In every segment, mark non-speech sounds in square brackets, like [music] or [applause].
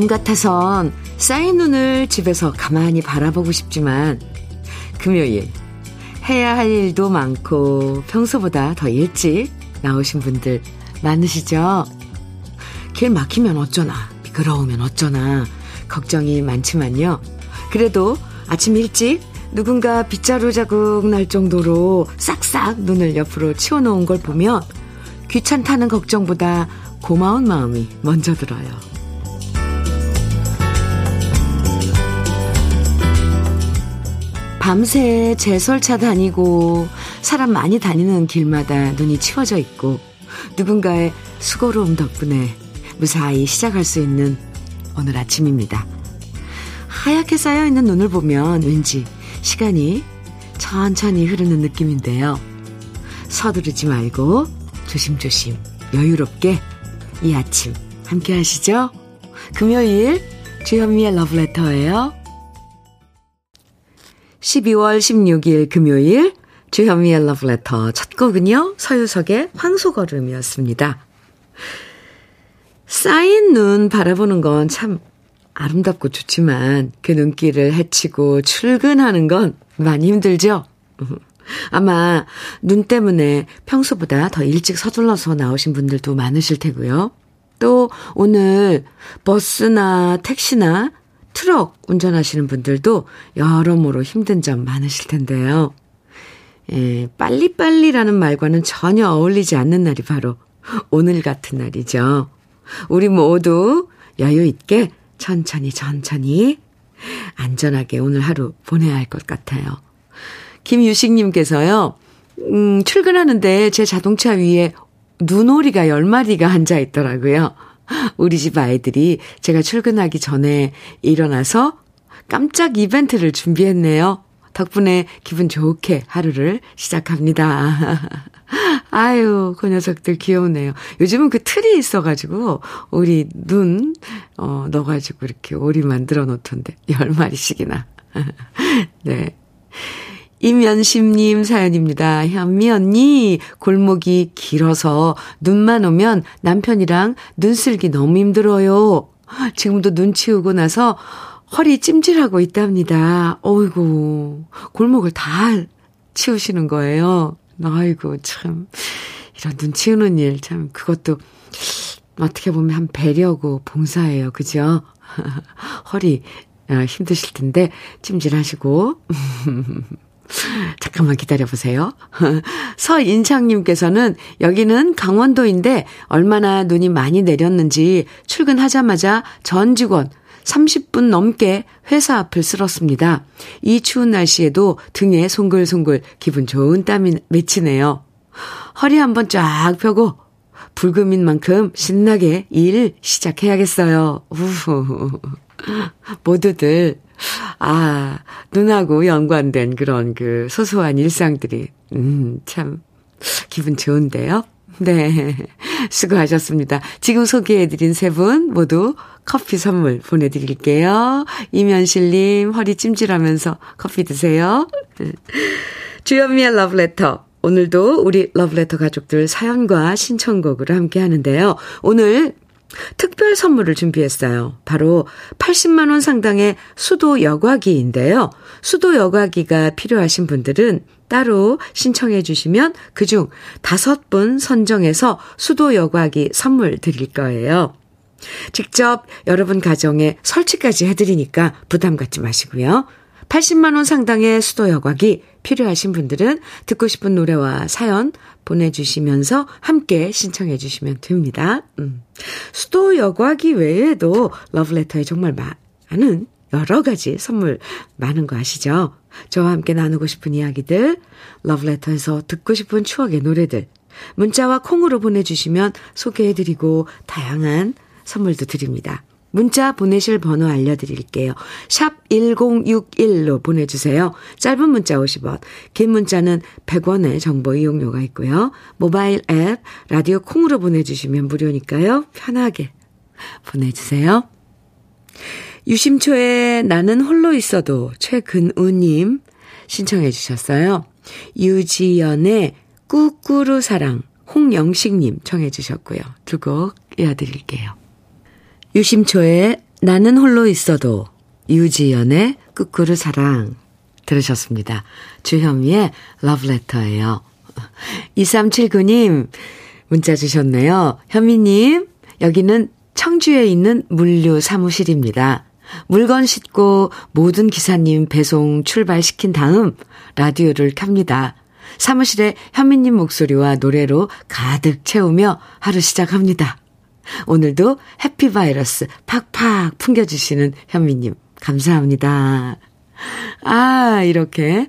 마음 같아선 쌓인 눈을 집에서 가만히 바라보고 싶지만 금요일 해야 할 일도 많고 평소보다 더 일찍 나오신 분들 많으시죠? 길 막히면 어쩌나 미끄러우면 어쩌나 걱정이 많지만요. 그래도 아침 일찍 누군가 빗자루 자국 날 정도로 싹싹 눈을 옆으로 치워놓은 걸 보면 귀찮다는 걱정보다 고마운 마음이 먼저 들어요. 밤새 제설차 다니고 사람 많이 다니는 길마다 눈이 치워져 있고 누군가의 수고로움 덕분에 무사히 시작할 수 있는 오늘 아침입니다. 하얗게 쌓여 있는 눈을 보면 왠지 시간이 천천히 흐르는 느낌인데요. 서두르지 말고 조심조심 여유롭게 이 아침 함께 하시죠. 금요일 주현미의 러브레터예요. 12월 16일 금요일 주현미의 러브레터 첫 곡은요. 서유석의 황소걸음이었습니다. 쌓인 눈 바라보는 건 참 아름답고 좋지만 그 눈길을 헤치고 출근하는 건 많이 힘들죠? 아마 눈 때문에 평소보다 더 일찍 서둘러서 나오신 분들도 많으실 테고요. 또 오늘 버스나 택시나 트럭 운전하시는 분들도 여러모로 힘든 점 많으실 텐데요. 예, 빨리빨리라는 말과는 전혀 어울리지 않는 날이 바로 오늘 같은 날이죠. 우리 모두 여유 있게 천천히 천천히 안전하게 오늘 하루 보내야 할 것 같아요. 김유식님께서요, 음, 출근하는데 제 자동차 위에 눈오리가 10마리가 앉아 있더라고요. 우리 집 아이들이 제가 출근하기 전에 일어나서 깜짝 이벤트를 준비했네요. 덕분에 기분 좋게 하루를 시작합니다. [laughs] 아유, 그 녀석들 귀여우네요. 요즘은 그 틀이 있어가지고, 우리 눈, 어, 넣어가지고 이렇게 오리 만들어 놓던데, 열 마리씩이나. [laughs] 네. 임연심님 사연입니다. 현미 언니, 골목이 길어서 눈만 오면 남편이랑 눈 쓸기 너무 힘들어요. 지금도 눈 치우고 나서 허리 찜질하고 있답니다. 어이구, 골목을 다 치우시는 거예요. 아이고, 참. 이런 눈 치우는 일, 참, 그것도 어떻게 보면 한 배려고 봉사예요. 그죠? [laughs] 허리 어, 힘드실 텐데, 찜질하시고. [laughs] 잠깐만 기다려보세요. [laughs] 서인창님께서는 여기는 강원도인데 얼마나 눈이 많이 내렸는지 출근하자마자 전 직원 30분 넘게 회사 앞을 쓸었습니다. 이 추운 날씨에도 등에 송글송글 기분 좋은 땀이 맺히네요. 허리 한번 쫙 펴고 불금인 만큼 신나게 일 시작해야겠어요. 우후. 모두들 아, 눈하고 연관된 그런 그 소소한 일상들이, 음, 참, 기분 좋은데요? 네. [laughs] 수고하셨습니다. 지금 소개해드린 세 분 모두 커피 선물 보내드릴게요. 이면실님, 허리 찜질하면서 커피 드세요. [laughs] 주현미의 러브레터. 오늘도 우리 러브레터 가족들 사연과 신청곡으로 함께 하는데요. 오늘 특별 선물을 준비했어요. 바로 80만원 상당의 수도 여과기인데요. 수도 여과기가 필요하신 분들은 따로 신청해 주시면 그중 다섯 분 선정해서 수도 여과기 선물 드릴 거예요. 직접 여러분 가정에 설치까지 해드리니까 부담 갖지 마시고요. 80만원 상당의 수도 여과기 필요하신 분들은 듣고 싶은 노래와 사연 보내주시면서 함께 신청해 주시면 됩니다. 음. 수도 여과기 외에도 러브레터에 정말 많은 여러 가지 선물 많은 거 아시죠? 저와 함께 나누고 싶은 이야기들, 러브레터에서 듣고 싶은 추억의 노래들, 문자와 콩으로 보내주시면 소개해드리고 다양한 선물도 드립니다. 문자 보내실 번호 알려드릴게요. 샵 1061로 보내주세요. 짧은 문자 50원, 긴 문자는 100원의 정보 이용료가 있고요. 모바일 앱, 라디오 콩으로 보내주시면 무료니까요. 편하게 보내주세요. 유심초에 나는 홀로 있어도 최근우님 신청해 주셨어요. 유지연의 꾸꾸루 사랑, 홍영식님 청해 주셨고요. 두 곡 이어드릴게요. 유심초의 나는 홀로 있어도 유지연의 끄꾸르 사랑 들으셨습니다. 주현미의 러브레터예요. 2379님 문자 주셨네요. 현미님 여기는 청주에 있는 물류 사무실입니다. 물건 싣고 모든 기사님 배송 출발시킨 다음 라디오를 켭니다. 사무실에 현미님 목소리와 노래로 가득 채우며 하루 시작합니다. 오늘도 해피 바이러스 팍팍 풍겨주시는 현미님, 감사합니다. 아, 이렇게,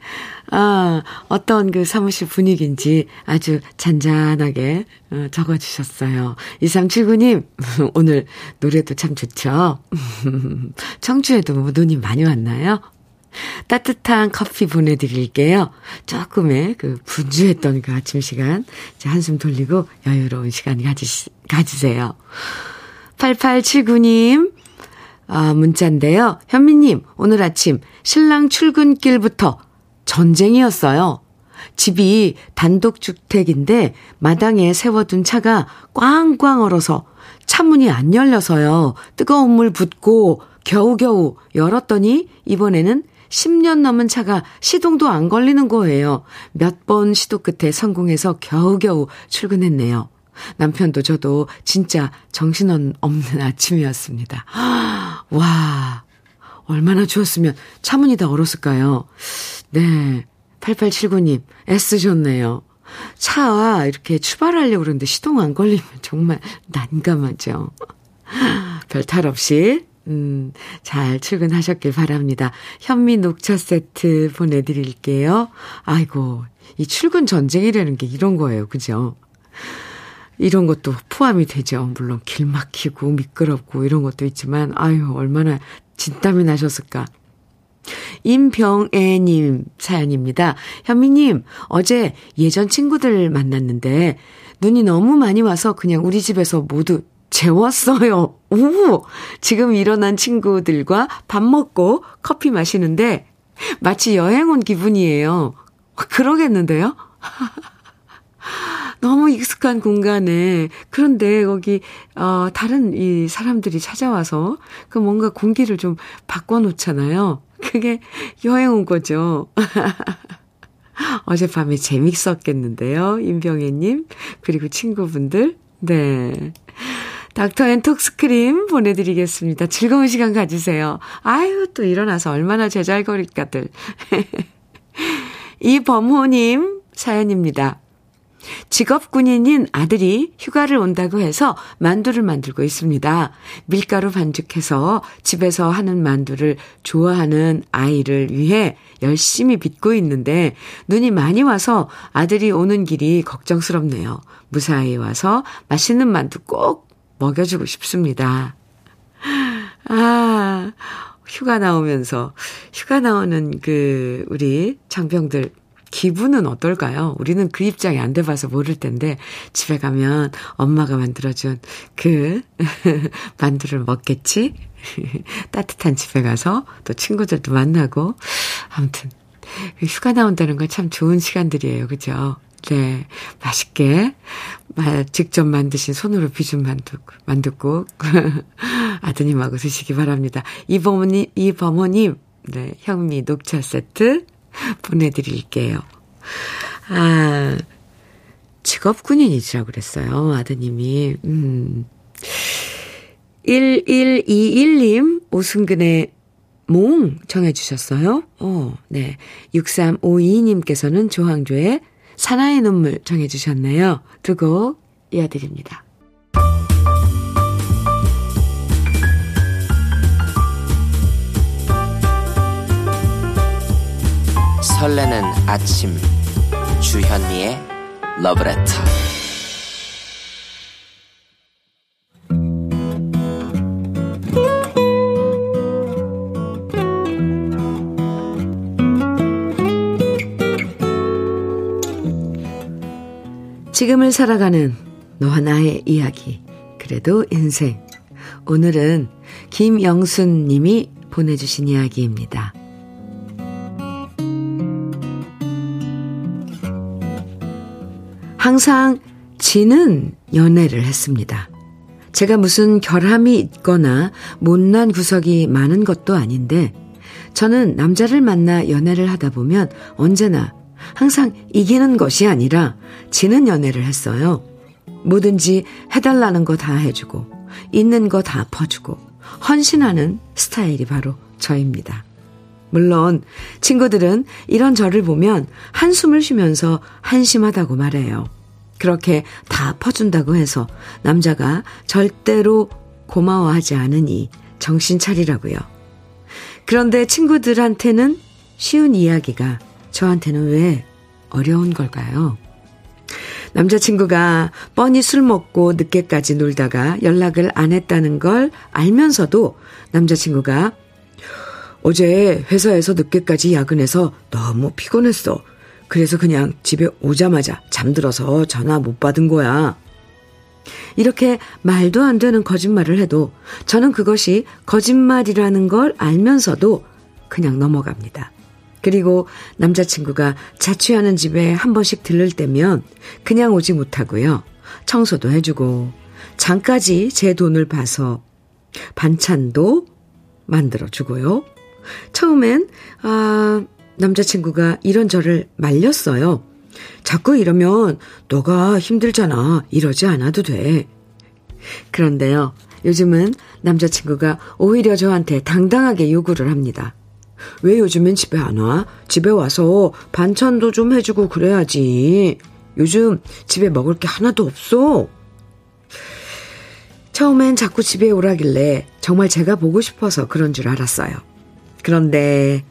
아, 어떤 그 사무실 분위기인지 아주 잔잔하게 어, 적어주셨어요. 2379님, [laughs] 오늘 노래도 참 좋죠? [laughs] 청주에도 뭐 눈이 많이 왔나요? 따뜻한 커피 보내드릴게요. 조금의 그 분주했던 그 아침 시간, 이제 한숨 돌리고 여유로운 시간 가지, 가지세요. 8879님, 아, 문자인데요. 현미님, 오늘 아침 신랑 출근길부터 전쟁이었어요. 집이 단독주택인데 마당에 세워둔 차가 꽝꽝 얼어서 차문이 안 열려서요. 뜨거운 물 붓고 겨우겨우 열었더니 이번에는 10년 넘은 차가 시동도 안 걸리는 거예요. 몇 번 시도 끝에 성공해서 겨우겨우 출근했네요. 남편도 저도 진짜 정신없는 [laughs] 아침이었습니다. [gasps] 와, 얼마나 추웠으면 차문이 다 얼었을까요? 네. 8879님, 애쓰셨네요. 차와 이렇게 출발하려고 그러는데 시동 안 걸리면 정말 난감하죠. [laughs] 별탈 없이 음, 잘 출근하셨길 바랍니다. 현미 녹차 세트 보내드릴게요. 아이고, 이 출근 전쟁이라는 게 이런 거예요. 그죠? 이런 것도 포함이 되죠. 물론 길 막히고 미끄럽고 이런 것도 있지만, 아유, 얼마나 진땀이 나셨을까. 임병애님 사연입니다. 현미님, 어제 예전 친구들 만났는데, 눈이 너무 많이 와서 그냥 우리 집에서 모두 재웠어요. 오! 지금 일어난 친구들과 밥 먹고 커피 마시는데 마치 여행 온 기분이에요. 그러겠는데요? [laughs] 너무 익숙한 공간에 그런데 거기 어 다른 이 사람들이 찾아와서 그 뭔가 공기를 좀 바꿔 놓잖아요. 그게 여행 온 거죠. [laughs] 어젯밤에 재밌었겠는데요. 임병혜 님 그리고 친구분들. 네. 닥터 앤 톡스크림 보내드리겠습니다. 즐거운 시간 가지세요. 아유, 또 일어나서 얼마나 제잘거릴까들. [laughs] 이범호님 사연입니다. 직업 군인인 아들이 휴가를 온다고 해서 만두를 만들고 있습니다. 밀가루 반죽해서 집에서 하는 만두를 좋아하는 아이를 위해 열심히 빚고 있는데 눈이 많이 와서 아들이 오는 길이 걱정스럽네요. 무사히 와서 맛있는 만두 꼭 먹여주고 싶습니다. 아, 휴가 나오면서, 휴가 나오는 그, 우리 장병들 기분은 어떨까요? 우리는 그 입장이 안 돼봐서 모를 텐데, 집에 가면 엄마가 만들어준 그, [laughs] 만두를 먹겠지? [laughs] 따뜻한 집에 가서 또 친구들도 만나고, 아무튼, 휴가 나온다는 건 참 좋은 시간들이에요. 그죠? 네. 맛있게, 직접 만드신 손으로 비준 만두, 만두국, [laughs] 아드님하고 드시기 바랍니다. 이범호님, 이범호님, 네. 현미 녹차 세트 [laughs] 보내드릴게요. 아, 직업 군인이시라고 그랬어요. 아드님이. 음. 1121님, 오승근의 몽 정해주셨어요. 어, 네. 6352님께서는 조항조의 사나의 눈물 정해주셨네요. 두 곡 이어드립니다. 설레는 아침 주현미의 러브레터 지금을 살아가는 너와 나의 이야기. 그래도 인생. 오늘은 김영순 님이 보내주신 이야기입니다. 항상 지는 연애를 했습니다. 제가 무슨 결함이 있거나 못난 구석이 많은 것도 아닌데 저는 남자를 만나 연애를 하다 보면 언제나 항상 이기는 것이 아니라 지는 연애를 했어요. 뭐든지 해달라는 거 다 해주고 있는 거 다 퍼주고 헌신하는 스타일이 바로 저입니다. 물론 친구들은 이런 저를 보면 한숨을 쉬면서 한심하다고 말해요. 그렇게 다 퍼준다고 해서 남자가 절대로 고마워하지 않으니 정신 차리라고요. 그런데 친구들한테는 쉬운 이야기가 저한테는 왜 어려운 걸까요? 남자친구가 뻔히 술 먹고 늦게까지 놀다가 연락을 안 했다는 걸 알면서도 남자친구가 어제 회사에서 늦게까지 야근해서 너무 피곤했어. 그래서 그냥 집에 오자마자 잠들어서 전화 못 받은 거야. 이렇게 말도 안 되는 거짓말을 해도 저는 그것이 거짓말이라는 걸 알면서도 그냥 넘어갑니다. 그리고 남자친구가 자취하는 집에 한 번씩 들를 때면 그냥 오지 못하고요. 청소도 해주고 장까지 제 돈을 봐서 반찬도 만들어 주고요. 처음엔, 아, 남자친구가 이런 저를 말렸어요. 자꾸 이러면 너가 힘들잖아. 이러지 않아도 돼. 그런데요. 요즘은 남자친구가 오히려 저한테 당당하게 요구를 합니다. 왜 요즘엔 집에 안 와? 집에 와서 반찬도 좀 해주고 그래야지. 요즘 집에 먹을 게 하나도 없어. 처음엔 자꾸 집에 오라길래 정말 제가 보고 싶어서 그런 줄 알았어요. 그런데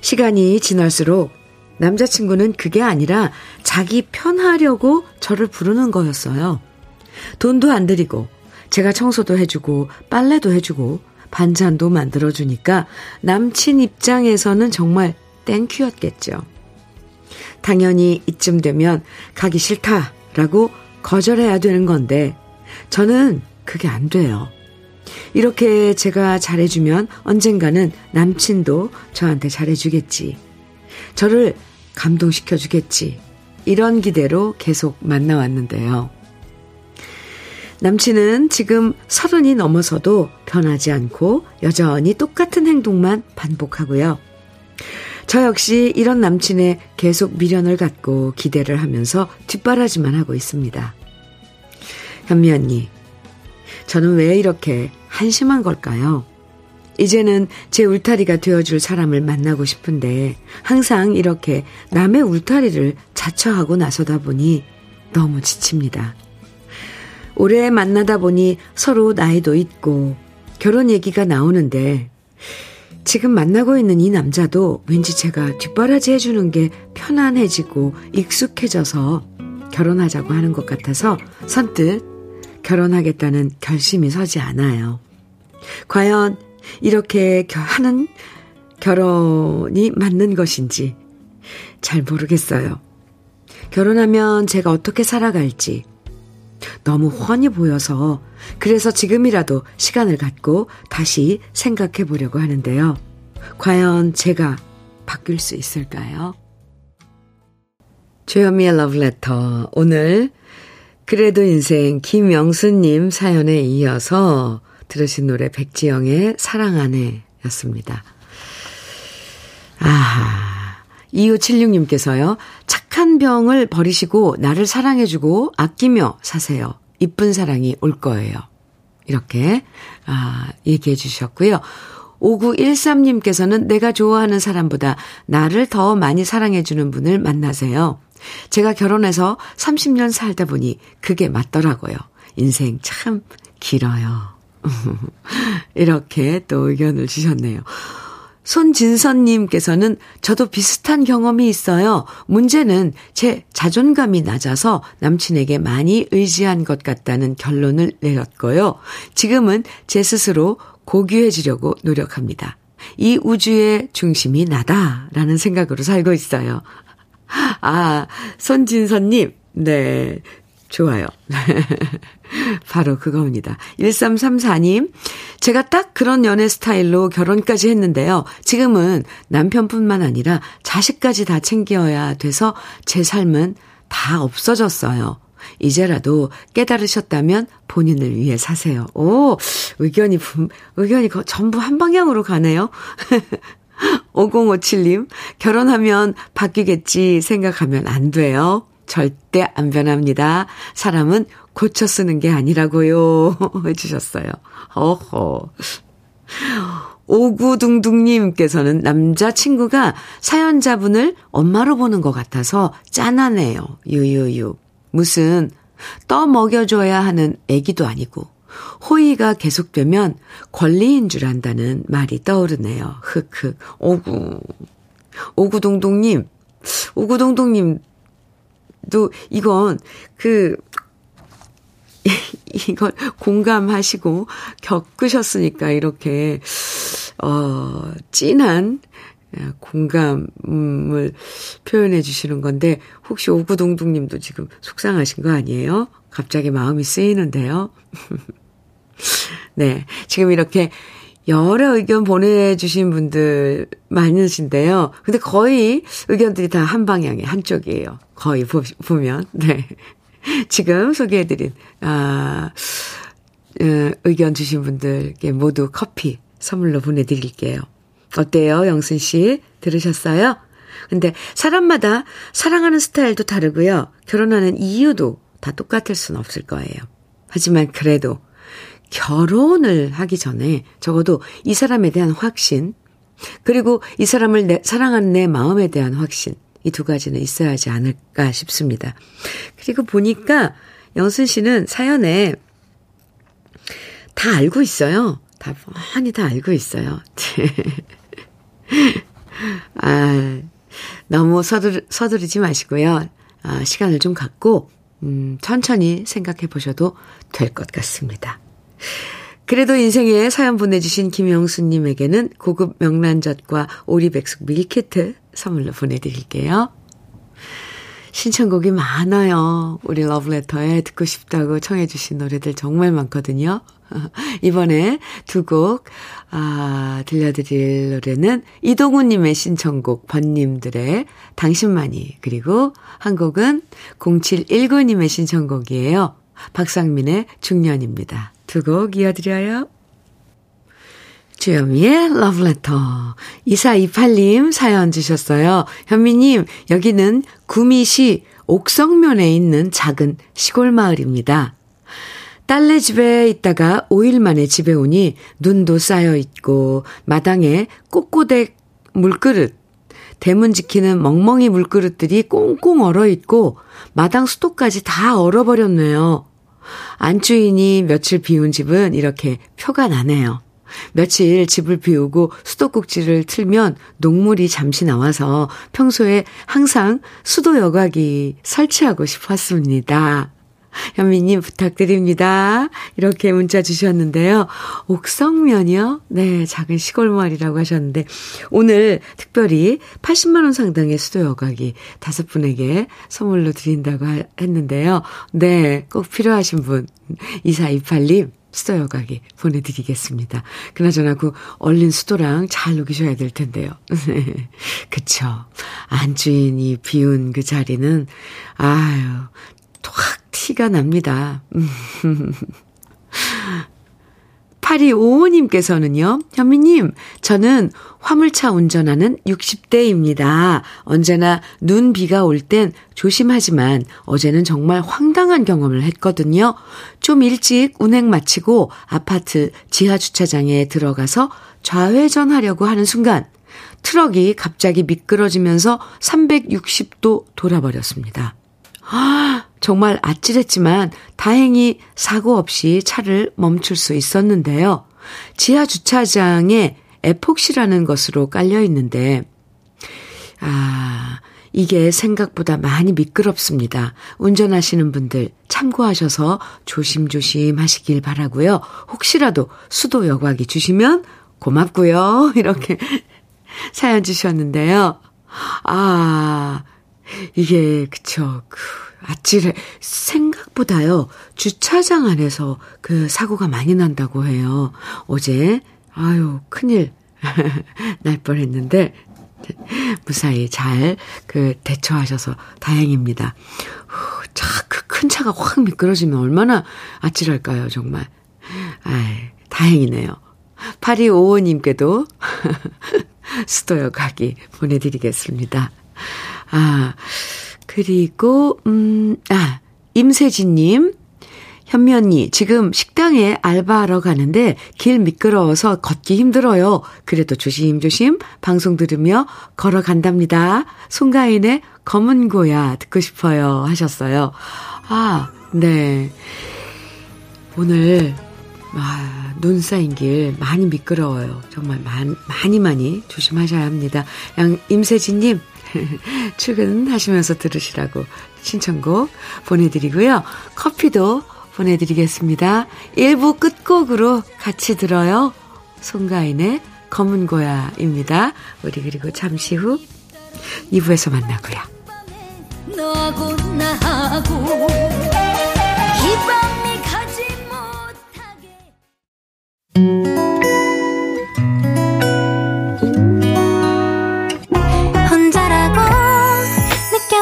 시간이 지날수록 남자친구는 그게 아니라 자기 편하려고 저를 부르는 거였어요. 돈도 안 드리고 제가 청소도 해주고 빨래도 해주고 반찬도 만들어주니까 남친 입장에서는 정말 땡큐였겠죠. 당연히 이쯤 되면 가기 싫다라고 거절해야 되는 건데 저는 그게 안 돼요. 이렇게 제가 잘해주면 언젠가는 남친도 저한테 잘해주겠지. 저를 감동시켜주겠지. 이런 기대로 계속 만나왔는데요. 남친은 지금 서른이 넘어서도 변하지 않고 여전히 똑같은 행동만 반복하고요. 저 역시 이런 남친의 계속 미련을 갖고 기대를 하면서 뒷바라지만 하고 있습니다. 현미 언니, 저는 왜 이렇게 한심한 걸까요? 이제는 제 울타리가 되어줄 사람을 만나고 싶은데 항상 이렇게 남의 울타리를 자처하고 나서다 보니 너무 지칩니다. 오래 만나다 보니 서로 나이도 있고 결혼 얘기가 나오는데 지금 만나고 있는 이 남자도 왠지 제가 뒷바라지 해주는 게 편안해지고 익숙해져서 결혼하자고 하는 것 같아서 선뜻 결혼하겠다는 결심이 서지 않아요. 과연 이렇게 하는 결혼이 맞는 것인지 잘 모르겠어요. 결혼하면 제가 어떻게 살아갈지 너무 훤히 보여서 그래서 지금이라도 시간을 갖고 다시 생각해 보려고 하는데요. 과연 제가 바뀔 수 있을까요? 주현미의 러브레터 오늘 그래도 인생 김영수님 사연에 이어서 들으신 노래 백지영의 사랑 안에 였습니다. 아, 2576님께서요. 착한 병을 버리시고 나를 사랑해주고 아끼며 사세요. 이쁜 사랑이 올 거예요. 이렇게, 아, 얘기해 주셨고요. 5913님께서는 내가 좋아하는 사람보다 나를 더 많이 사랑해주는 분을 만나세요. 제가 결혼해서 30년 살다 보니 그게 맞더라고요. 인생 참 길어요. [laughs] 이렇게 또 의견을 주셨네요. 손진선님께서는 저도 비슷한 경험이 있어요. 문제는 제 자존감이 낮아서 남친에게 많이 의지한 것 같다는 결론을 내렸고요. 지금은 제 스스로 고귀해지려고 노력합니다. 이 우주의 중심이 나다라는 생각으로 살고 있어요. 아, 손진선님, 네. 좋아요. [laughs] 바로 그겁니다. 1334님, 제가 딱 그런 연애 스타일로 결혼까지 했는데요. 지금은 남편뿐만 아니라 자식까지 다 챙겨야 돼서 제 삶은 다 없어졌어요. 이제라도 깨달으셨다면 본인을 위해 사세요. 오, 의견이, 의견이 전부 한 방향으로 가네요. [laughs] 5057님, 결혼하면 바뀌겠지 생각하면 안 돼요. 절대 안 변합니다. 사람은 고쳐 쓰는 게 아니라고요. [laughs] 해주셨어요. 어허. 오구둥둥님께서는 남자친구가 사연자분을 엄마로 보는 것 같아서 짠하네요. 유유유. 무슨 떠 먹여줘야 하는 애기도 아니고 호의가 계속되면 권리인 줄 안다는 말이 떠오르네요. 흑흑. 오구. 오구동동님. 오구동동님 도 이건 그 [laughs] 이걸 공감하시고 겪으셨으니까 이렇게 어 찐한 공감을 표현해 주시는 건데 혹시 오구동동 님도 지금 속상하신 거 아니에요? 갑자기 마음이 쓰이는데요. [laughs] 네. 지금 이렇게 여러 의견 보내주신 분들 많으신데요. 근데 거의 의견들이 다 한 방향에 한쪽이에요. 거의 보, 보면. [laughs] 네. 지금 소개해드린, 아, 어, 의견 주신 분들께 모두 커피 선물로 보내드릴게요. 어때요, 영순 씨? 들으셨어요? 근데 사람마다 사랑하는 스타일도 다르고요. 결혼하는 이유도 다 똑같을 수는 없을 거예요. 하지만 그래도 결혼을 하기 전에 적어도 이 사람에 대한 확신, 그리고 이 사람을 내, 사랑하는 내 마음에 대한 확신, 이 두 가지는 있어야 하지 않을까 싶습니다. 그리고 보니까 영순 씨는 사연에 다 알고 있어요. 다 뻔히 다 알고 있어요. [laughs] 아, 너무 서두르, 서두르지 마시고요. 아, 시간을 좀 갖고, 음, 천천히 생각해 보셔도 될 것 같습니다. 그래도 인생에 사연 보내주신 김영수님에게는 고급 명란젓과 오리백숙 밀키트 선물로 보내드릴게요. 신청곡이 많아요. 우리 러브레터에 듣고 싶다고 청해주신 노래들 정말 많거든요. [laughs] 이번에 두 곡, 아, 들려드릴 노래는 이동훈님의 신청곡, 번님들의 당신만이, 그리고 한 곡은 0719님의 신청곡이에요. 박상민의 중년입니다. 두곡 이어드려요. 주현미의 러브레터. 2428님 사연 주셨어요. 현미님, 여기는 구미시 옥성면에 있는 작은 시골 마을입니다. 딸네 집에 있다가 5일 만에 집에 오니 눈도 쌓여 있고 마당에 꼬꼬댁 물그릇, 대문 지키는 멍멍이 물그릇들이 꽁꽁 얼어 있고 마당 수도까지 다 얼어버렸네요. 안주인이 며칠 비운 집은 이렇게 표가 나네요. 며칠 집을 비우고 수도꼭지를 틀면 녹물이 잠시 나와서 평소에 항상 수도 여과기 설치하고 싶었습니다. 현미님 부탁드립니다. 이렇게 문자 주셨는데요. 옥성면이요? 네, 작은 시골 마을이라고 하셨는데, 오늘 특별히 80만원 상당의 수도 여과기 다섯 분에게 선물로 드린다고 했는데요. 네, 꼭 필요하신 분, 2428님, 수도 여과기 보내드리겠습니다. 그나저나 그 얼린 수도랑 잘 녹이셔야 될 텐데요. 네. [laughs] 그쵸. 안주인이 비운 그 자리는, 아유, 확 티가 납니다. [laughs] 8255님께서는요, 현미님, 저는 화물차 운전하는 60대입니다. 언제나 눈, 비가 올 땐 조심하지만 어제는 정말 황당한 경험을 했거든요. 좀 일찍 운행 마치고 아파트 지하 주차장에 들어가서 좌회전 하려고 하는 순간 트럭이 갑자기 미끄러지면서 360도 돌아버렸습니다. [gasps] 아, 정말 아찔했지만 다행히 사고 없이 차를 멈출 수 있었는데요. 지하 주차장에 에폭시라는 것으로 깔려 있는데, 아, 이게 생각보다 많이 미끄럽습니다. 운전하시는 분들 참고하셔서 조심조심 하시길 바라고요. 혹시라도 수도 여과기 주시면 고맙고요. [laughs] 이렇게 사연 주셨는데요. 아, 이게, 그쵸. 그, 아찔해. 생각보다요, 주차장 안에서 그 사고가 많이 난다고 해요. 어제, 아유, 큰일 [laughs] 날 뻔 했는데, 무사히 잘 그 대처하셔서 다행입니다. 후, 자, 그큰 차가 확 미끄러지면 얼마나 아찔할까요, 정말. 아이, 다행이네요. 8255님께도 수도여 [laughs] 가기 보내드리겠습니다. 아, 그리고, 음, 아, 임세진님. 현미 언니, 지금 식당에 알바하러 가는데 길 미끄러워서 걷기 힘들어요. 그래도 조심조심 방송 들으며 걸어간답니다. 송가인의 검은 고야 듣고 싶어요. 하셨어요. 아, 네. 오늘, 아, 눈 쌓인 길 많이 미끄러워요. 정말 많이, 많이, 많이 조심하셔야 합니다. 양, 임세진님, [laughs] 출근하시면서 들으시라고 신청곡 보내드리고요. 커피도 보내드리겠습니다. 1부 끝곡으로 같이 들어요. 송가인의 검은 고야입니다. 우리 그리고 잠시 후 2부에서 만나고요. 너하고 나하고 이 가지 못하게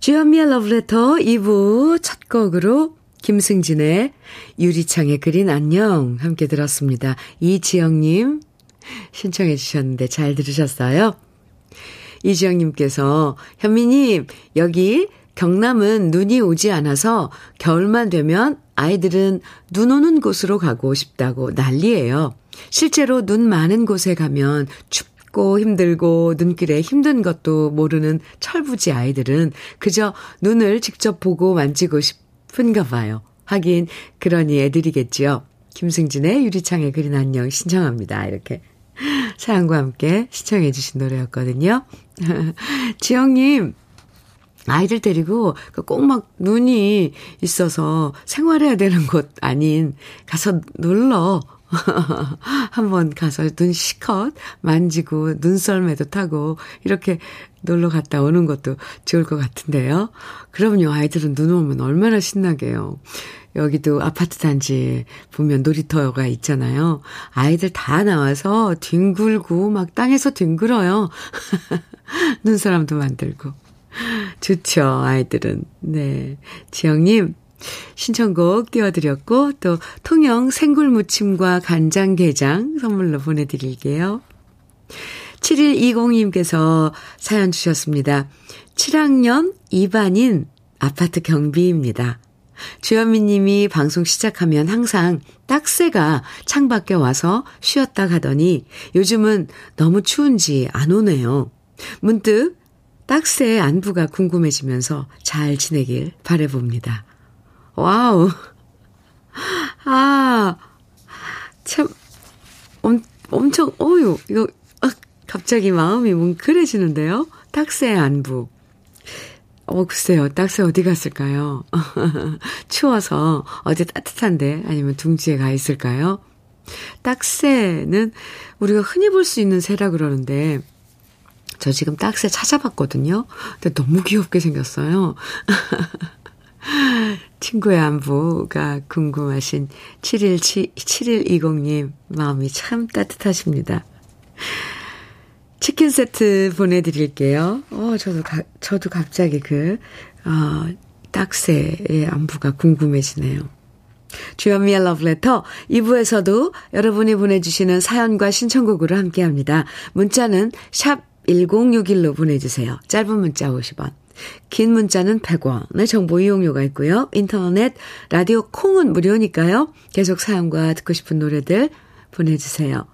주현미의 Letter 2부 첫 곡으로 김승진의 유리창에 그린 안녕 함께 들었습니다. 이지영님 신청해 주셨는데 잘 들으셨어요? 이지영님께서 현미님 여기 경남은 눈이 오지 않아서 겨울만 되면 아이들은 눈 오는 곳으로 가고 싶다고 난리예요. 실제로 눈 많은 곳에 가면 춥 고 힘들고 눈길에 힘든 것도 모르는 철부지 아이들은 그저 눈을 직접 보고 만지고 싶은가 봐요. 하긴 그러니 애들이겠지요. 김승진의 유리창에 그린 안녕 신청합니다. 이렇게 사연과 함께 시청해 주신 노래였거든요. [laughs] 지영님 아이들 데리고 그 꼭막 눈이 있어서 생활해야 되는 곳 아닌 가서 놀러 [laughs] 한번 가서 눈 시컷 만지고 눈썰매도 타고 이렇게 놀러 갔다 오는 것도 좋을 것 같은데요. 그럼요. 아이들은 눈 오면 얼마나 신나게요. 여기도 아파트 단지 보면 놀이터가 있잖아요. 아이들 다 나와서 뒹굴고 막 땅에서 뒹굴어요. [laughs] 눈사람도 만들고. 좋죠, 아이들은. 네. 지영님, 신청곡 띄워드렸고, 또, 통영 생굴무침과 간장게장 선물로 보내드릴게요. 7120님께서 사연 주셨습니다. 7학년 2반인 아파트 경비입니다. 주현미 님이 방송 시작하면 항상 딱새가 창밖에 와서 쉬었다 가더니 요즘은 너무 추운지 안 오네요. 문득 딱새의 안부가 궁금해지면서 잘 지내길 바래봅니다. 와우. 아, 참, 엄, 엄청, 어유, 이거, 아, 갑자기 마음이 뭉클해지는데요? 딱새의 안부. 어, 글쎄요. 딱새 어디 갔을까요? [laughs] 추워서 어디 따뜻한데 아니면 둥지에 가 있을까요? 딱새는 우리가 흔히 볼 수 있는 새라 그러는데 저 지금 딱새 찾아봤거든요. 근데 너무 귀엽게 생겼어요. [laughs] [laughs] 친구의 안부가 궁금하신 717, 7120님 마음이 참 따뜻하십니다. 치킨 세트 보내드릴게요. 어, 저도, 가, 저도 갑자기 그, 어, 딱새의 안부가 궁금해지네요. 주현미의 러브레터 2부에서도 여러분이 보내주시는 사연과 신청곡으로 함께합니다. 문자는 샵 1061로 보내주세요. 짧은 문자 50원. 긴 문자는 100원의 정보 이용료가 있고요. 인터넷, 라디오 콩은 무료니까요. 계속 사연과 듣고 싶은 노래들 보내주세요.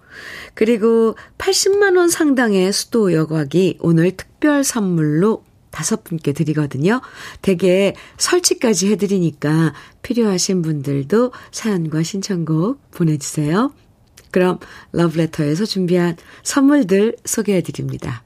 그리고 80만 원 상당의 수도 여과기 오늘 특별 선물로 다섯 분께 드리거든요. 대개 설치까지 해드리니까 필요하신 분들도 사연과 신청곡 보내주세요. 그럼 러브레터에서 준비한 선물들 소개해 드립니다.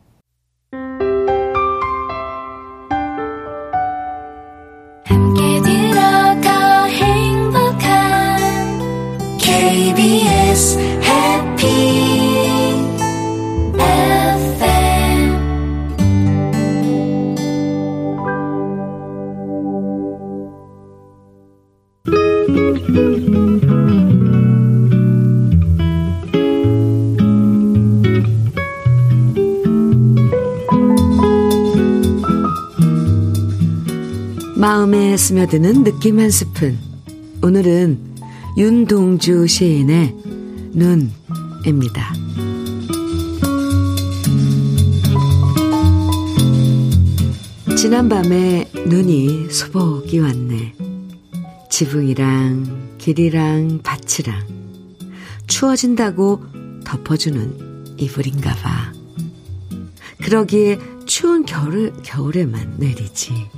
마음에 스며드는 느낌 한 스푼. 오늘은 윤동주 시인의 눈입니다. 지난 밤에 눈이 소복이 왔네. 지붕이랑 길이랑 밭이랑 추워진다고 덮어주는 이불인가 봐. 그러기에 추운 겨울, 겨울에만 내리지.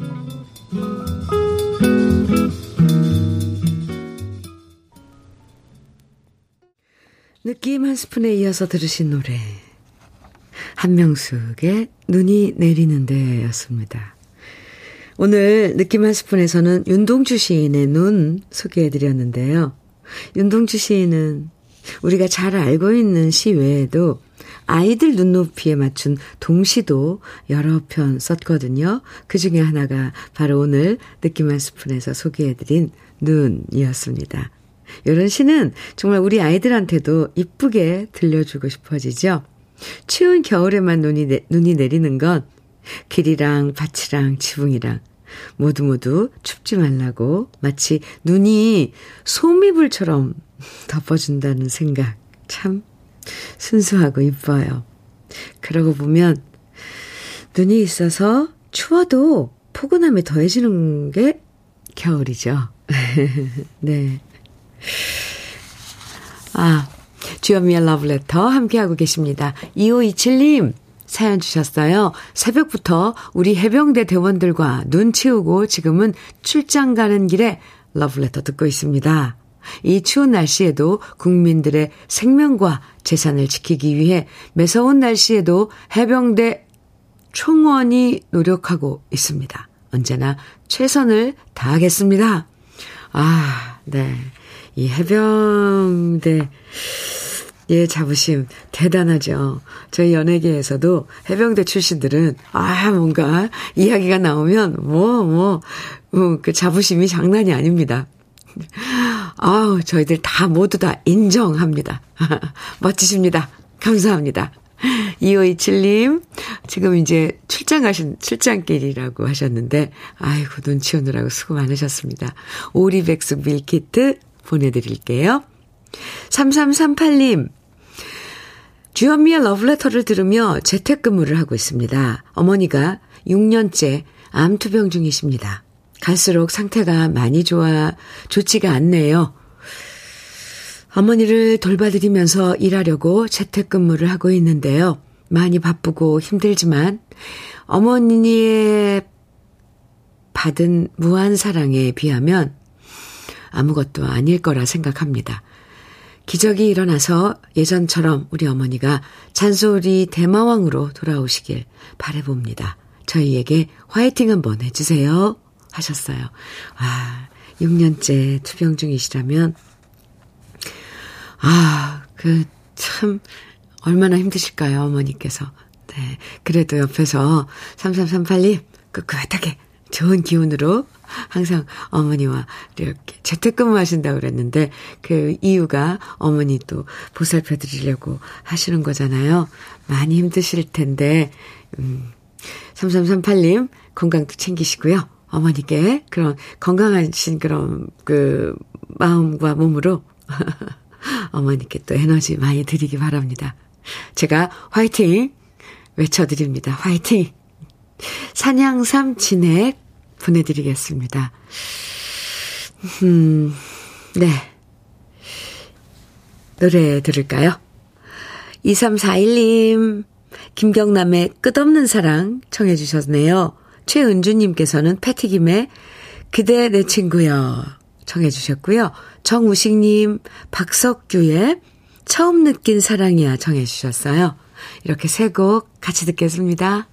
느낌 한 스푼에 이어서 들으신 노래. 한명숙의 눈이 내리는데 였습니다. 오늘 느낌 한 스푼에서는 윤동주 시인의 눈 소개해 드렸는데요. 윤동주 시인은 우리가 잘 알고 있는 시 외에도 아이들 눈높이에 맞춘 동시도 여러 편 썼거든요. 그 중에 하나가 바로 오늘 느낌 한 스푼에서 소개해드린 눈이었습니다. 이런 시는 정말 우리 아이들한테도 이쁘게 들려주고 싶어지죠. 추운 겨울에만 눈이, 내, 눈이 내리는 건 길이랑 밭이랑 지붕이랑 모두 모두 춥지 말라고 마치 눈이 소미불처럼 [laughs] 덮어준다는 생각 참 순수하고 이뻐요. 그러고 보면 눈이 있어서 추워도 포근함이 더해지는 게 겨울이죠. [laughs] 네. 아, 주연미의 러브레터 함께하고 계십니다. 2527님 사연 주셨어요. 새벽부터 우리 해병대 대원들과 눈 치우고 지금은 출장 가는 길에 러브레터 듣고 있습니다. 이 추운 날씨에도 국민들의 생명과 재산을 지키기 위해 매서운 날씨에도 해병대 총원이 노력하고 있습니다. 언제나 최선을 다하겠습니다. 아, 네. 이 해병대 예, 자부심 대단하죠. 저희 연예계에서도 해병대 출신들은 아, 뭔가 이야기가 나오면 뭐, 뭐, 음, 그 자부심이 장난이 아닙니다. 아우, 저희들 다 모두 다 인정합니다. [laughs] 멋지십니다. 감사합니다. 2527님, 지금 이제 출장 가신, 출장길이라고 하셨는데, 아이고, 눈치 오느라고 수고 많으셨습니다. 오리백숙 밀키트 보내드릴게요. 3338님, 주현미의 러브레터를 들으며 재택근무를 하고 있습니다. 어머니가 6년째 암투병 중이십니다. 갈수록 상태가 많이 좋아, 좋지가 않네요. 어머니를 돌봐드리면서 일하려고 재택근무를 하고 있는데요. 많이 바쁘고 힘들지만 어머니의 받은 무한 사랑에 비하면 아무것도 아닐 거라 생각합니다. 기적이 일어나서 예전처럼 우리 어머니가 잔소리 대마왕으로 돌아오시길 바래봅니다. 저희에게 화이팅 한번 해주세요. 하셨어요. 아, 6년째 투병 중이시라면, 아, 그, 참, 얼마나 힘드실까요, 어머니께서. 네. 그래도 옆에서 3338님, 끄끄하게 좋은 기운으로 항상 어머니와 이렇게 재택근무 하신다고 그랬는데 그 이유가 어머니 또 보살펴 드리려고 하시는 거잖아요. 많이 힘드실 텐데, 음, 3338님 건강도 챙기시고요. 어머니께 그런 건강하신 그런 그 마음과 몸으로 [laughs] 어머니께 또 에너지 많이 드리기 바랍니다. 제가 화이팅 외쳐드립니다. 화이팅! 산양삼 진액 보내드리겠습니다. 음, 네. 노래 들을까요? 2341님, 김경남의 끝없는 사랑 청해 주셨네요. 최은주님께서는 패티김의 그대 내 친구여 청해 주셨고요. 정우식님, 박석규의 처음 느낀 사랑이야 청해 주셨어요. 이렇게 세 곡 같이 듣겠습니다.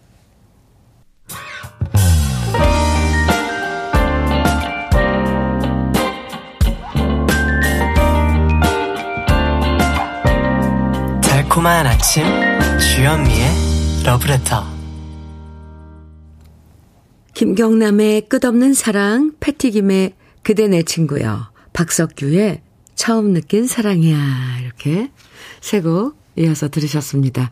달콤한 아침 주현미의 러브레터 김경남의 끝없는 사랑, 패티김의 그대 내 친구여, 박석규의 처음 느낀 사랑이야 이렇게 세 곡 이어서 들으셨습니다.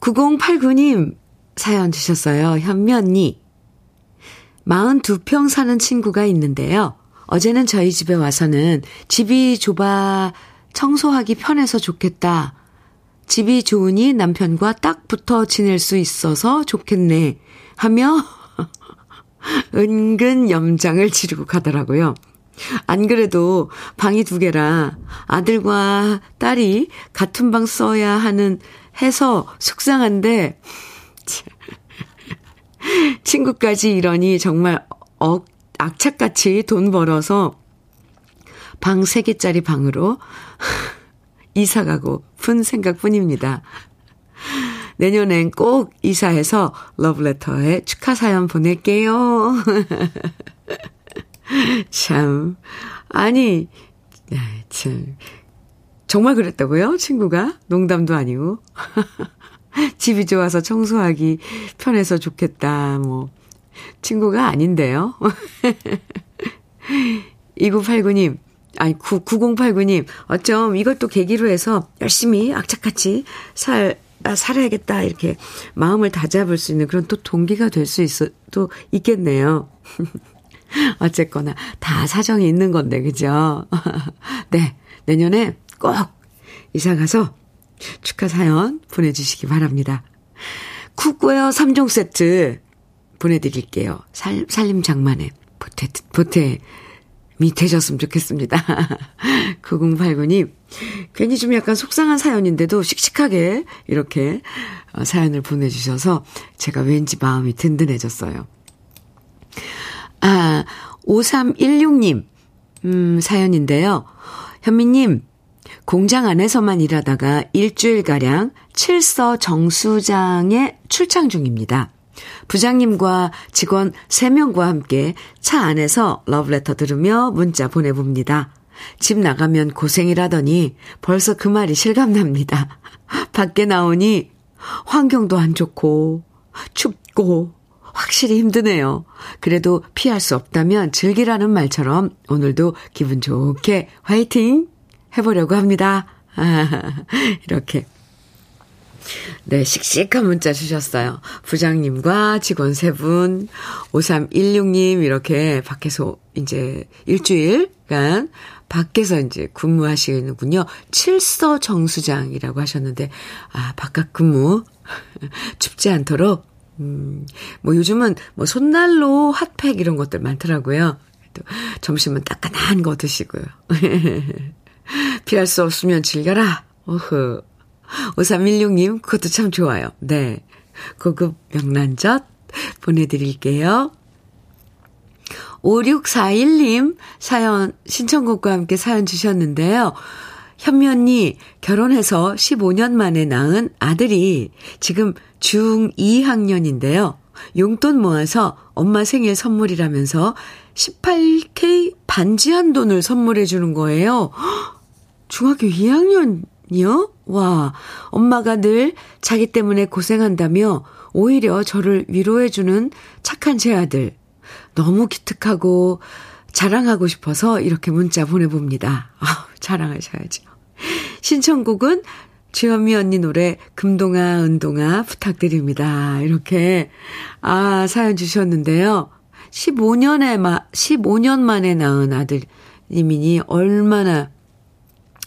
9089님 사연 주셨어요. 현면이 42평 사는 친구가 있는데요. 어제는 저희 집에 와서는 집이 좁아 청소하기 편해서 좋겠다. 집이 좋으니 남편과 딱 붙어 지낼 수 있어서 좋겠네. 하며 [laughs] 은근 염장을 지르고 가더라고요. 안 그래도 방이 두 개라 아들과 딸이 같은 방 써야 하는 해서 속상한데 [laughs] 친구까지 이러니 정말 억, 악착같이 돈 벌어서 방 3개짜리 방으로 [laughs] 이사 가고 푼 생각 뿐입니다. 내년엔 꼭 이사해서 러브레터에 축하 사연 보낼게요. [laughs] 참. 아니, 참. 정말 그랬다고요? 친구가? 농담도 아니고. [laughs] 집이 좋아서 청소하기 편해서 좋겠다, 뭐. 친구가 아닌데요. [laughs] 2989님, 아니, 9, 9089님, 어쩜 이것도 계기로 해서 열심히 악착같이 살, 아, 살아야겠다, 이렇게 마음을 다잡을 수 있는 그런 또 동기가 될 수 있어, 또 있겠네요. [laughs] 어쨌거나, 다 사정이 있는 건데, 그죠? [laughs] 네, 내년에 꼭 이사 가서 축하 사연 보내주시기 바랍니다. cookware 3종 세트 보내드릴게요. 살, 살림 장만에 보태, 보탬이 되셨으면 좋겠습니다. [laughs] 9089님, 괜히 좀 약간 속상한 사연인데도 씩씩하게 이렇게 어, 사연을 보내주셔서 제가 왠지 마음이 든든해졌어요. 아, 5316님, 음, 사연인데요. 현미님, 공장 안에서만 일하다가 일주일가량 칠서 정수장에 출장 중입니다. 부장님과 직원 3명과 함께 차 안에서 러브레터 들으며 문자 보내봅니다. 집 나가면 고생이라더니 벌써 그 말이 실감납니다. [laughs] 밖에 나오니 환경도 안 좋고 춥고 확실히 힘드네요. 그래도 피할 수 없다면 즐기라는 말처럼 오늘도 기분 좋게 화이팅 해보려고 합니다. 아, [laughs] 이렇게 네, 씩씩한 문자 주셨어요. 부장님과 직원 세 분, 5316님, 이렇게 밖에서 이제 일주일간 밖에서 이제 근무하시는군요. 칠서 정수장이라고 하셨는데, 아, 바깥 근무. [laughs] 춥지 않도록, 음, 뭐 요즘은 뭐 손난로 핫팩 이런 것들 많더라고요. 또 점심은 따끈한 거 드시고요. [laughs] 피할 수 없으면 즐겨라. 어흐. 5316님, 그것도 참 좋아요. 네. 고급 명란젓 보내드릴게요. 5641님 사연, 신청곡과 함께 사연 주셨는데요. 현미 언니, 결혼해서 15년 만에 낳은 아들이 지금 중2학년인데요. 용돈 모아서 엄마 생일 선물이라면서 18K 반지 한 돈을 선물해 주는 거예요. [gasps] 중학교 2학년 이요? 와, 엄마가 늘 자기 때문에 고생한다며 오히려 저를 위로해주는 착한 제 아들. 너무 기특하고 자랑하고 싶어서 이렇게 문자 보내봅니다. 아, 자랑하셔야죠. 신청곡은 주현미 언니 노래 금동아 은동아 부탁드립니다. 이렇게 아 사연 주셨는데요. 15년에 마 15년 만에 낳은 아들님이니 얼마나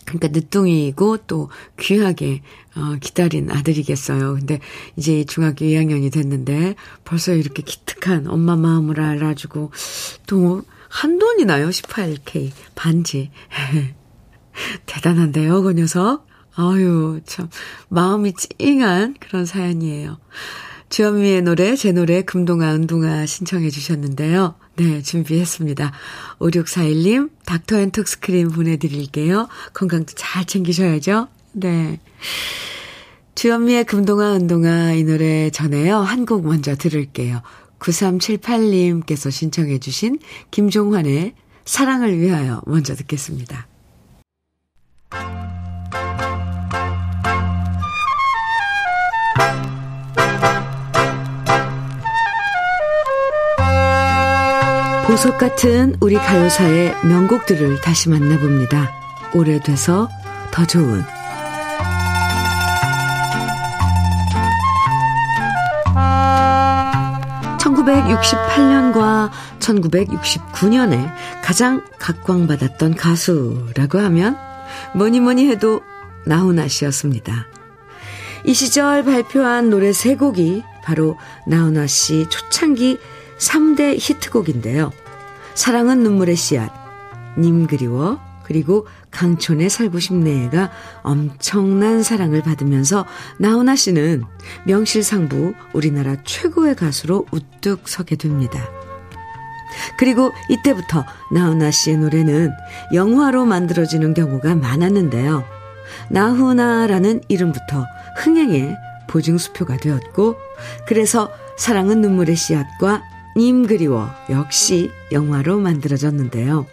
그러니까 늦둥이고 또 귀하게 어, 기다린 아들이겠어요. 근데 이제 중학교 2학년이 됐는데 벌써 이렇게 기특한 엄마 마음을 알아주고 또 한 돈이나요. 18K 반지. [laughs] 대단한데요, 그 녀석. 아유, 참 마음이 찡한 그런 사연이에요. 주현미의 노래, 제 노래 금동아 은동아 신청해 주셨는데요. 네, 준비했습니다. 5641님, 닥터 앤 톡스크림 보내드릴게요. 건강도 잘 챙기셔야죠. 네. 주현미의 금동아 은동아 이 노래 전에요. 한 곡 먼저 들을게요. 9378님께서 신청해 주신 김종환의 사랑을 위하여 먼저 듣겠습니다. 보석 같은 우리 가요사의 명곡들을 다시 만나봅니다. 오래돼서 더 좋은 1968년과 1969년에 가장 각광받았던 가수라고 하면 뭐니 뭐니 해도 나훈아 씨였습니다. 이 시절 발표한 노래 세 곡이 바로 나훈아 씨 초창기 3대 히트곡인데요. 사랑은 눈물의 씨앗, 님 그리워, 그리고 강촌에 살고 싶네가 엄청난 사랑을 받으면서 나훈아 씨는 명실상부 우리나라 최고의 가수로 우뚝 서게 됩니다. 그리고 이때부터 나훈아 씨의 노래는 영화로 만들어지는 경우가 많았는데요. 나훈아라는 이름부터 흥행의 보증수표가 되었고, 그래서 사랑은 눈물의 씨앗과 님 그리워 역시 영화로 만들어졌는데요.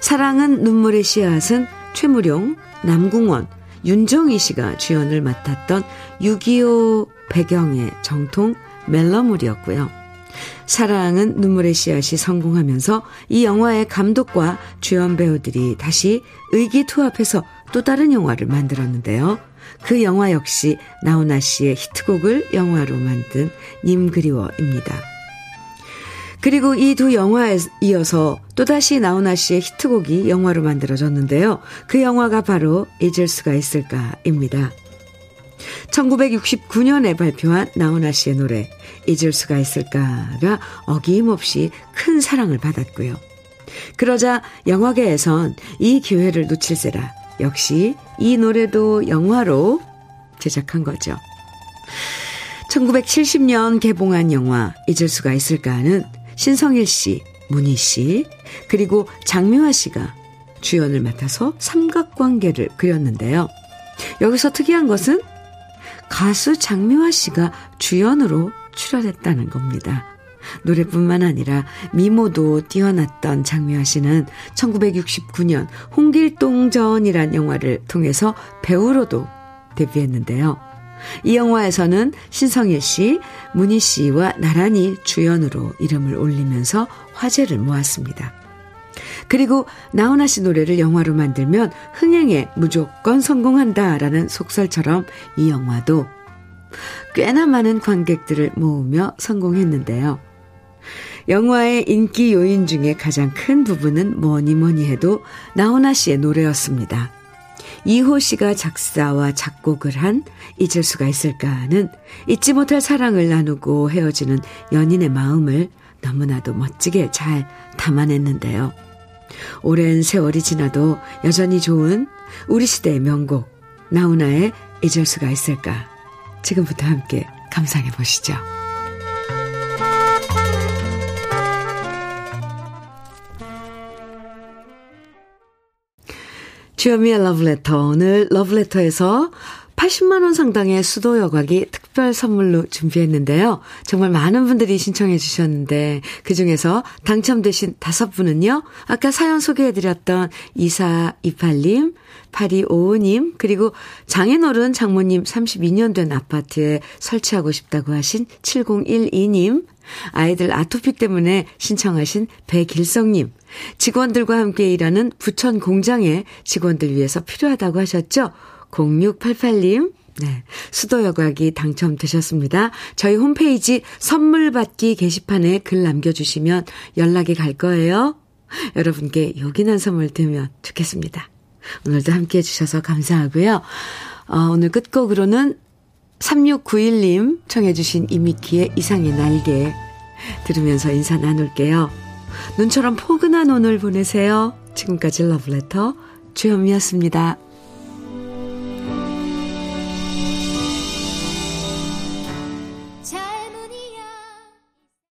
사랑은 눈물의 씨앗은 최무룡, 남궁원, 윤정희 씨가 주연을 맡았던 6.25 배경의 정통 멜로물이었고요. 사랑은 눈물의 씨앗이 성공하면서 이 영화의 감독과 주연 배우들이 다시 의기투합해서 또 다른 영화를 만들었는데요. 그 영화 역시 나훈아 씨의 히트곡을 영화로 만든 님 그리워입니다. 그리고 이 두 영화에 이어서 또다시 나훈아 씨의 히트곡이 영화로 만들어졌는데요. 그 영화가 바로 잊을 수가 있을까입니다. 1969년에 발표한 나훈아 씨의 노래 잊을 수가 있을까가 어김없이 큰 사랑을 받았고요. 그러자 영화계에선 이 기회를 놓칠세라 역시 이 노래도 영화로 제작한 거죠. 1970년 개봉한 영화 잊을 수가 있을까는 신성일 씨, 문희 씨, 그리고 장미화 씨가 주연을 맡아서 삼각관계를 그렸는데요. 여기서 특이한 것은 가수 장미화 씨가 주연으로 출연했다는 겁니다. 노래뿐만 아니라 미모도 뛰어났던 장미화 씨는 1969년 홍길동전이란 영화를 통해서 배우로도 데뷔했는데요. 이 영화에서는 신성일 씨, 문희 씨와 나란히 주연으로 이름을 올리면서 화제를 모았습니다. 그리고 나훈아 씨 노래를 영화로 만들면 흥행에 무조건 성공한다라는 속설처럼 이 영화도 꽤나 많은 관객들을 모으며 성공했는데요. 영화의 인기 요인 중에 가장 큰 부분은 뭐니 뭐니 해도 나훈아 씨의 노래였습니다. 이호 씨가 작사와 작곡을 한 잊을 수가 있을까는 잊지 못할 사랑을 나누고 헤어지는 연인의 마음을 너무나도 멋지게 잘 담아냈는데요. 오랜 세월이 지나도 여전히 좋은 우리 시대의 명곡 나훈아의 잊을 수가 있을까 지금부터 함께 감상해 보시죠. 주현미의 러브레터. 오늘 러브레터에서 80만원 상당의 수도 여과기 특 별 선물로 준비했는데요. 정말 많은 분들이 신청해 주셨는데, 그 중에서 당첨되신 다섯 분은요, 아까 사연 소개해 드렸던 2428님, 8255님, 그리고 장인어른 장모님 32년 된 아파트에 설치하고 싶다고 하신 7012님, 아이들 아토피 때문에 신청하신 배길성님, 직원들과 함께 일하는 부천 공장의 직원들 위해서 필요하다고 하셨죠? 0688님, 네. 수도 여과기 당첨되셨습니다. 저희 홈페이지 선물 받기 게시판에 글 남겨주시면 연락이 갈 거예요. 여러분께 요긴한 선물 드면 좋겠습니다. 오늘도 함께 해주셔서 감사하고요. 어, 오늘 끝곡으로는 3691님 청해주신 이미키의 이상의 날개 들으면서 인사 나눌게요. 눈처럼 포근한 오늘 보내세요. 지금까지 러브레터 주현미였습니다.